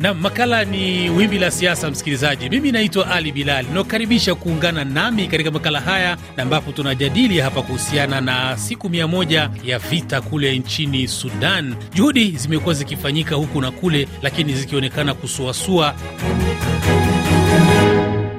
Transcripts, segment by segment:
Na makala ni wimbi la siasa, msikilizaji. Mimi naitwa Ali Bilali, nakukaribisha kuungana nami katika makala haya na ambapo tunajadili hapa kuhusiana na siku mia moja ya vita kule nchini Sudan. Juhudi zimekuwa zikifanyika huku na kule, lakini zikionekana kusuasua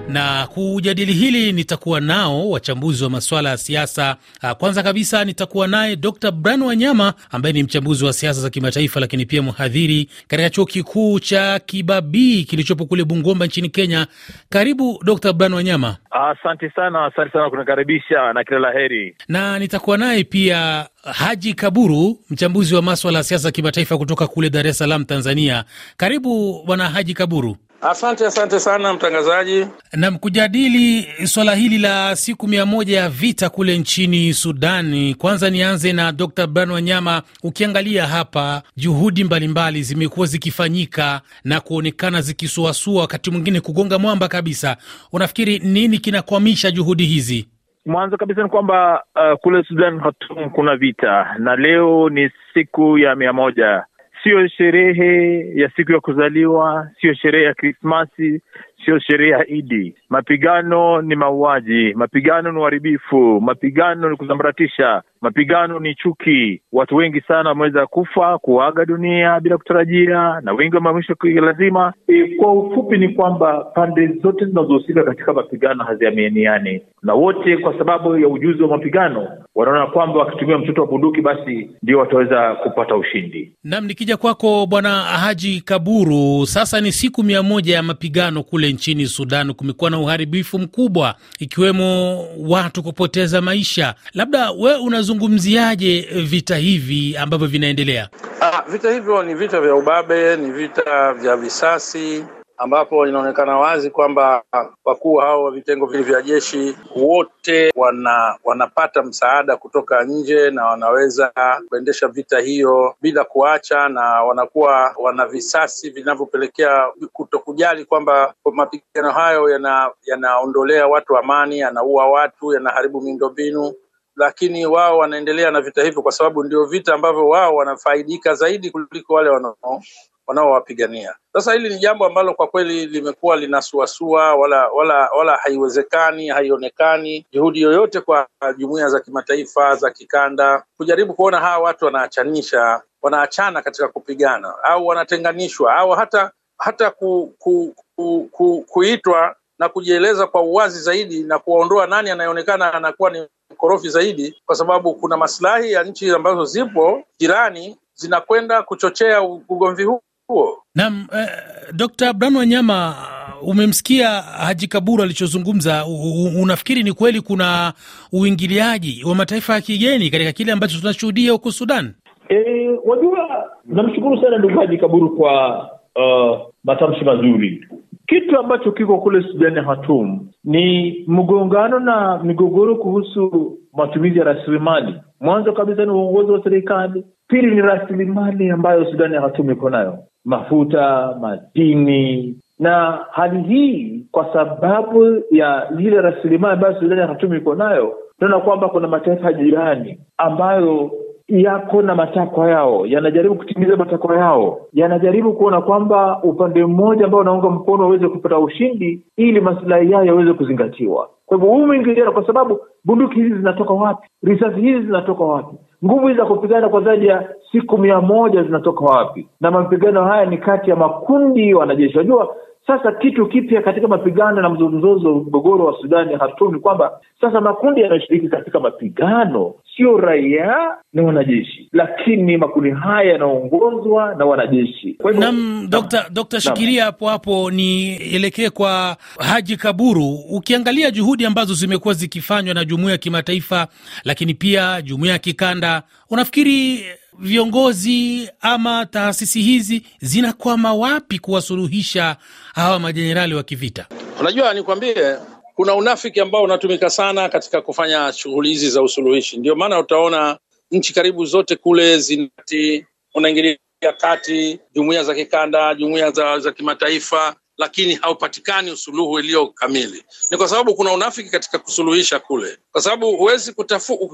na kujadili hili nitakuwa nao wachambuzi wa masuala ya siasa. Kwanza kabisa nitakuwa naye Dr Brian Wanyama ambaye ni mchambuzi wa siasa za kimataifa, lakini pia mhadhiri katika chuo kikuu cha Kibabii kilichopo kule Bungoma nchini Kenya. Karibu Dr Brian Wanyama. Asante sana, asante sana kunikaribisha na kila la heri. Na nitakuwa naye pia Haji Kaburu, mchambuzi wa maswala ya siasa za kimataifa kutoka kule Dar es Salaam, Tanzania. Karibu bwana Haji Kaburu. Asante, asante sana mtangazaji. Nam, kujadili swala hili la siku mia moja ya vita kule nchini Sudani, kwanza nianze na Dr Brian Wanyama. Ukiangalia hapa, juhudi mbalimbali zimekuwa zikifanyika na kuonekana zikisuasua, wakati mwingine kugonga mwamba kabisa. Unafikiri nini kinakwamisha juhudi hizi? Mwanzo kabisa ni kwamba uh, kule Sudan Khartoum kuna vita na leo ni siku ya mia moja Siyo sherehe ya siku ya kuzaliwa, siyo sherehe ya Krismasi, sio sheria Idi. Mapigano ni mauaji, mapigano ni uharibifu, mapigano ni kusambaratisha, mapigano ni chuki. Watu wengi sana wameweza kufa, kuaga dunia bila kutarajia, na wengi wameamishwa lazima. E, kwa ufupi ni kwamba pande zote zinazohusika katika mapigano haziaminiani, na wote kwa sababu ya ujuzi wa mapigano wanaona kwamba wakitumia mtoto wa bunduki basi ndio wataweza kupata ushindi. Nam, nikija kwako Bwana Haji Kaburu, sasa ni siku mia moja ya mapigano kule nchini Sudan. Kumekuwa na uharibifu mkubwa, ikiwemo watu kupoteza maisha. Labda we unazungumziaje vita hivi ambavyo vinaendelea? Ah, vita hivyo ni vita vya ubabe, ni vita vya visasi ambapo inaonekana wazi kwamba wakuu hao wa vitengo vile vya jeshi wote wana wanapata msaada kutoka nje na wanaweza kuendesha vita hiyo bila kuacha, na wanakuwa wana visasi vinavyopelekea kutokujali kwamba mapigano hayo yanaondolea watu amani, yanaua watu, yanaharibu miundombinu. Lakini wao wanaendelea na vita hivyo kwa sababu ndio vita ambavyo wao wanafaidika zaidi kuliko wale wanao wanaowapigania. Sasa hili ni jambo ambalo kwa kweli limekuwa linasuasua, wala wala wala haiwezekani, haionekani juhudi yoyote kwa jumuiya za kimataifa za kikanda kujaribu kuona hawa watu wanaachanisha, wanaachana katika kupigana au wanatenganishwa au hata hata ku, ku, ku, ku, kuitwa na kujieleza kwa uwazi zaidi na kuwaondoa nani anayeonekana anakuwa ni mkorofi zaidi, kwa sababu kuna maslahi ya nchi ambazo zipo jirani zinakwenda kuchochea ugomvi huu huo. Naam, eh, Dr. Brian Wanyama, umemsikia Haji Kaburu alichozungumza. Unafikiri ni kweli kuna uingiliaji wa mataifa ya kigeni katika kile ambacho tunashuhudia huko Sudan? E, wajua, namshukuru sana ndugu Haji Kaburu kwa uh, matamshi mazuri. Kitu ambacho kiko kule Sudani Khartoum ni mgongano na migogoro kuhusu matumizi ya rasilimali. Mwanzo kabisa ni uongozi wa serikali, pili ni rasilimali ambayo Sudani Khartoum iko nayo, mafuta, madini na hali hii, kwa sababu ya zile rasilimali ambayo Sudani ya Khartoum iko nayo, tunaona kwamba kuna mataifa jirani ambayo yako na matakwa yao, yanajaribu kutimiza matakwa yao, yanajaribu kuona kwamba upande mmoja ambao unaunga mkono waweze kupata ushindi ili masilahi yao yaweze kuzingatiwa. Kwa hivyo huu mwingiliano, kwa sababu bunduki hizi zinatoka wapi? Risasi hizi zinatoka wapi? Nguvu hizi za kupigana kwa zaidi ya siku mia moja zinatoka wapi? Na mapigano haya ni kati ya makundi wanajeshi. Unajua, sasa kitu kipya katika mapigano na mzozo mgogoro wa Sudani Khartoum ni kwamba sasa makundi yanayoshiriki katika mapigano sio raia na wanajeshi, lakini makundi haya yanaongozwa na wanajeshi. Nam, Dokta Dokta, shikilia hapo hapo, nielekee kwa Haji Kaburu. Ukiangalia juhudi ambazo zimekuwa zikifanywa na jumuiya ya kimataifa, lakini pia jumuiya ya kikanda, unafikiri viongozi ama taasisi hizi zinakwama wapi kuwasuluhisha hawa majenerali wa kivita? Unajua, nikwambie kuna unafiki ambao unatumika sana katika kufanya shughuli hizi za usuluhishi. Ndio maana utaona nchi karibu zote kule zinati unaingilia kati jumuiya za kikanda, jumuiya za, za kimataifa, lakini haupatikani usuluhu iliyo kamili. Ni kwa sababu kuna unafiki katika kusuluhisha kule, kwa sababu huwezi kutafu,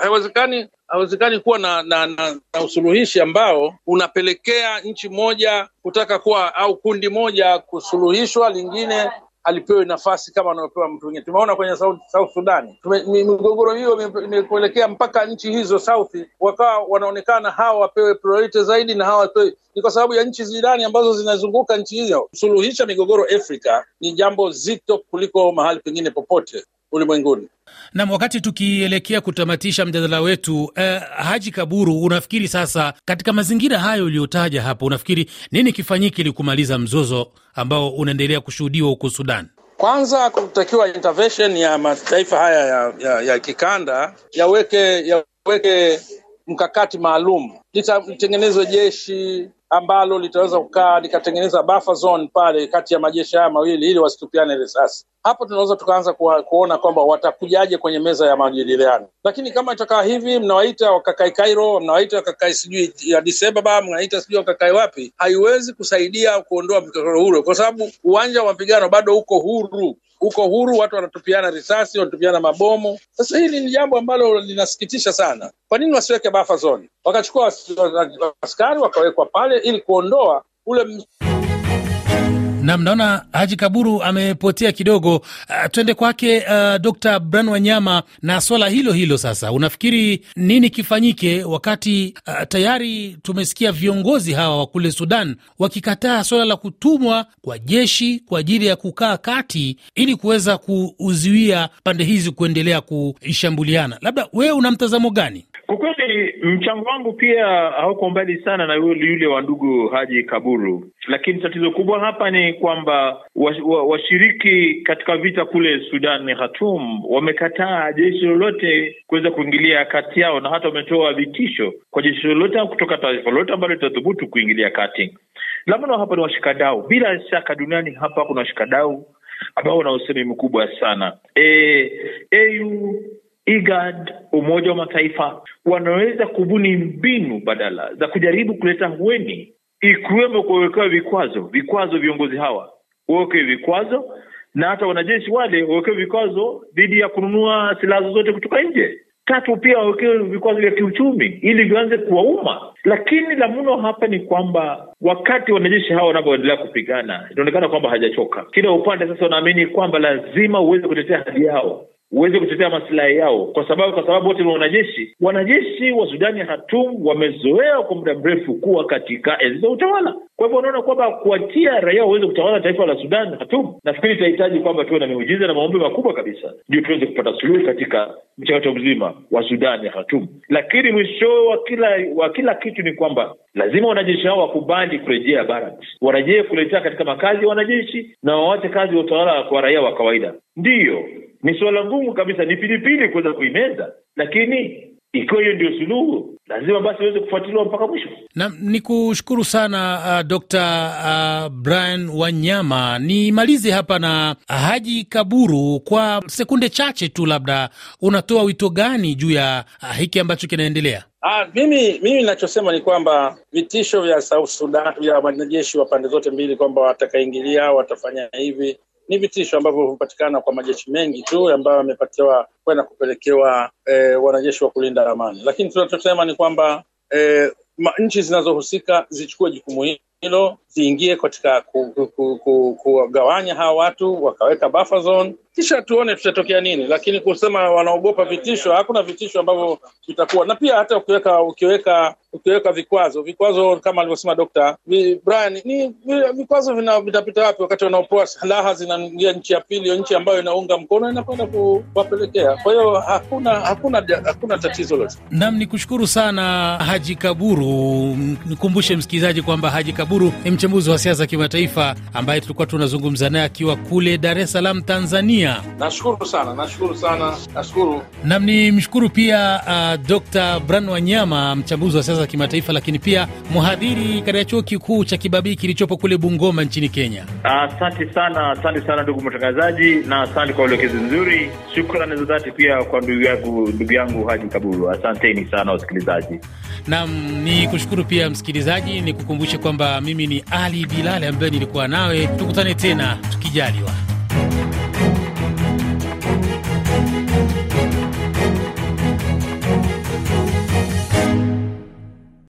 haiwezekani haiwezekani kuwa na, na, na, na usuluhishi ambao unapelekea nchi moja kutaka kuwa au kundi moja kusuluhishwa, lingine alipewe nafasi kama anayopewa mtu mwingine. Tumeona kwenye South, South Sudani migogoro hiyo imekuelekea mpaka nchi hizo South wakawa wanaonekana hawa wapewe priority zaidi na hawa wapewe. Ni kwa sababu ya nchi jirani ambazo zinazunguka nchi hizo. Kusuluhisha migogoro Afrika ni jambo zito kuliko mahali pengine popote ulimwenguni. Nam, wakati tukielekea kutamatisha mjadala wetu eh, Haji Kaburu, unafikiri sasa katika mazingira hayo uliyotaja hapo, unafikiri nini kifanyike ili kumaliza mzozo ambao unaendelea kushuhudiwa huko Sudan? Kwanza kutakiwa intervention ya mataifa haya ya, ya, ya kikanda yaweke yaweke mkakati maalum, litengenezwe jeshi ambalo litaweza kukaa likatengeneza buffer zone pale kati ya majeshi haya mawili ili wasitupiane risasi. Hapo tunaweza tukaanza kuona kwamba watakujaje kwenye meza ya majadiliano, lakini kama itakaa hivi, mnawaita wakakae Cairo, mnawaita wakakae sijui Addis Ababa, mnawaita sijui wakakae wapi, haiwezi kusaidia kuondoa mgogoro ule, kwa sababu uwanja wa mapigano bado uko huru uko huru, watu wanatupiana risasi, wanatupiana mabomu. Sasa hili ni jambo ambalo linasikitisha sana. Kwa nini wasiweke buffer zone, wakachukua askari wakawekwa pale ili kuondoa ule Nam, naona Haji Kaburu amepotea kidogo. Uh, twende kwake uh, Dr Bran Wanyama na swala hilo hilo sasa, unafikiri nini kifanyike wakati uh, tayari tumesikia viongozi hawa wa kule Sudan wakikataa swala la kutumwa kwa jeshi kwa ajili ya kukaa kati ili kuweza kuzuia pande hizi kuendelea kushambuliana? Labda wewe una mtazamo gani? Kwa kweli mchango wangu pia hauko mbali sana na yule wa ndugu Haji Kaburu, lakini tatizo kubwa hapa ni kwamba washiriki wa katika vita kule Sudan Khartoum wamekataa jeshi lolote kuweza kuingilia kati yao, na hata wametoa vitisho kwa jeshi lolote kutoka taifa lolote ambalo litathubutu kuingilia kati. La hapa ni washikadau. Bila shaka duniani hapa kuna washikadau ambao wana usemi mkubwa sana e, AU IGAD, Umoja wa Mataifa wanaweza kubuni mbinu badala za kujaribu kuleta hueni, ikiwemo kuwekewa vikwazo. Vikwazo viongozi hawa wawekewe vikwazo, na hata wanajeshi wale wawekewe vikwazo dhidi ya kununua silaha zozote kutoka nje. Tatu, pia wawekewe vikwazo vya kiuchumi ili vianze kuwauma. Lakini la mno hapa ni kwamba wakati wanajeshi hawa wanavyoendelea kupigana, inaonekana kwamba hajachoka. Kila upande sasa wanaamini kwamba lazima uweze kutetea hadi yao uweze kutetea masilahi yao, kwa sababu kwa sababu wote ni wanajeshi. Wanajeshi wa Sudani ya Hatum wamezoea kwa muda mrefu kuwa katika enzi za utawala. Kwa hivyo unaona kwamba kuachia raia waweze kutawala taifa la Sudan Hatum, nafikiri itahitaji kwamba tuwe na miujiza na maombi makubwa kabisa, ndio tuweze kupata suluhu katika mchakato mzima wa Sudani ya Hatum. Lakini mwisho wa kila wa kila kitu ni kwamba lazima wanajeshi hao wakubali kurejea barracks, warejee kurejea katika makazi ya wanajeshi na wawache kazi ya utawala kwa raia wa kawaida. Ndiyo, ni suala ngumu kabisa, ni pilipili kuweza kuimeza, lakini ikiwa hiyo ndio suluhu, lazima basi iweze kufuatiliwa mpaka mwisho. Na ni kushukuru sana uh, Dr uh, Brian Wanyama. Nimalize hapa na Haji Kaburu, kwa sekunde chache tu, labda unatoa wito gani juu ya uh, hiki ambacho kinaendelea? Ah, mimi mimi ninachosema ni kwamba vitisho vya South Sudan vya wanajeshi wa pande zote mbili kwamba watakaingilia watafanya hivi ni vitisho ambavyo hupatikana kwa majeshi mengi tu ambayo yamepatiwa kwenda kupelekewa e, wanajeshi wa kulinda amani, lakini tunachosema ni kwamba e, nchi zinazohusika zichukue jukumu hilo, ziingie katika kugawanya ku, ku, ku, hawa watu wakaweka buffer zone, kisha tuone tutatokea nini. Lakini kusema wanaogopa vitisho, hakuna vitisho ambavyo vitakuwa na pia hata ukiweka ukiweka ukiweka vikwazo vikwazo kama alivyosema Dokta Brian, ni vikwazo vitapita wapi wakati wanaopoa silaha zinaingia nchi ya pili, nchi ambayo inaunga mkono inakwenda kuwapelekea. Kwa hiyo hakuna hakuna hakuna tatizo lote. Nam ni kushukuru sana Haji Kaburu. Nikumbushe msikilizaji kwamba Haji Kaburu ni mchambuzi wa siasa kimataifa ambaye tulikuwa tunazungumza naye akiwa kule Dar es Salaam, Tanzania. Tanzania. Nashukuru sana, nashukuru sana, nashukuru nam. Ni mshukuru pia uh, Dr Bran Wanyama, mchambuzi wa siasa za kimataifa, lakini pia mhadhiri katika chuo kikuu cha Kibabii kilichopo kule Bungoma nchini Kenya. Asante uh, sana, asante sana ndugu mtangazaji, na asante kwa uelekezi nzuri. Shukrani za dhati pia kwa ndugu yangu ndugu yangu Haji Kaburu. Asanteni sana wasikilizaji. Nam ni kushukuru pia msikilizaji, ni kukumbushe kwamba mimi ni Ali Bilali ambaye nilikuwa nawe. Tukutane tena tukijaliwa.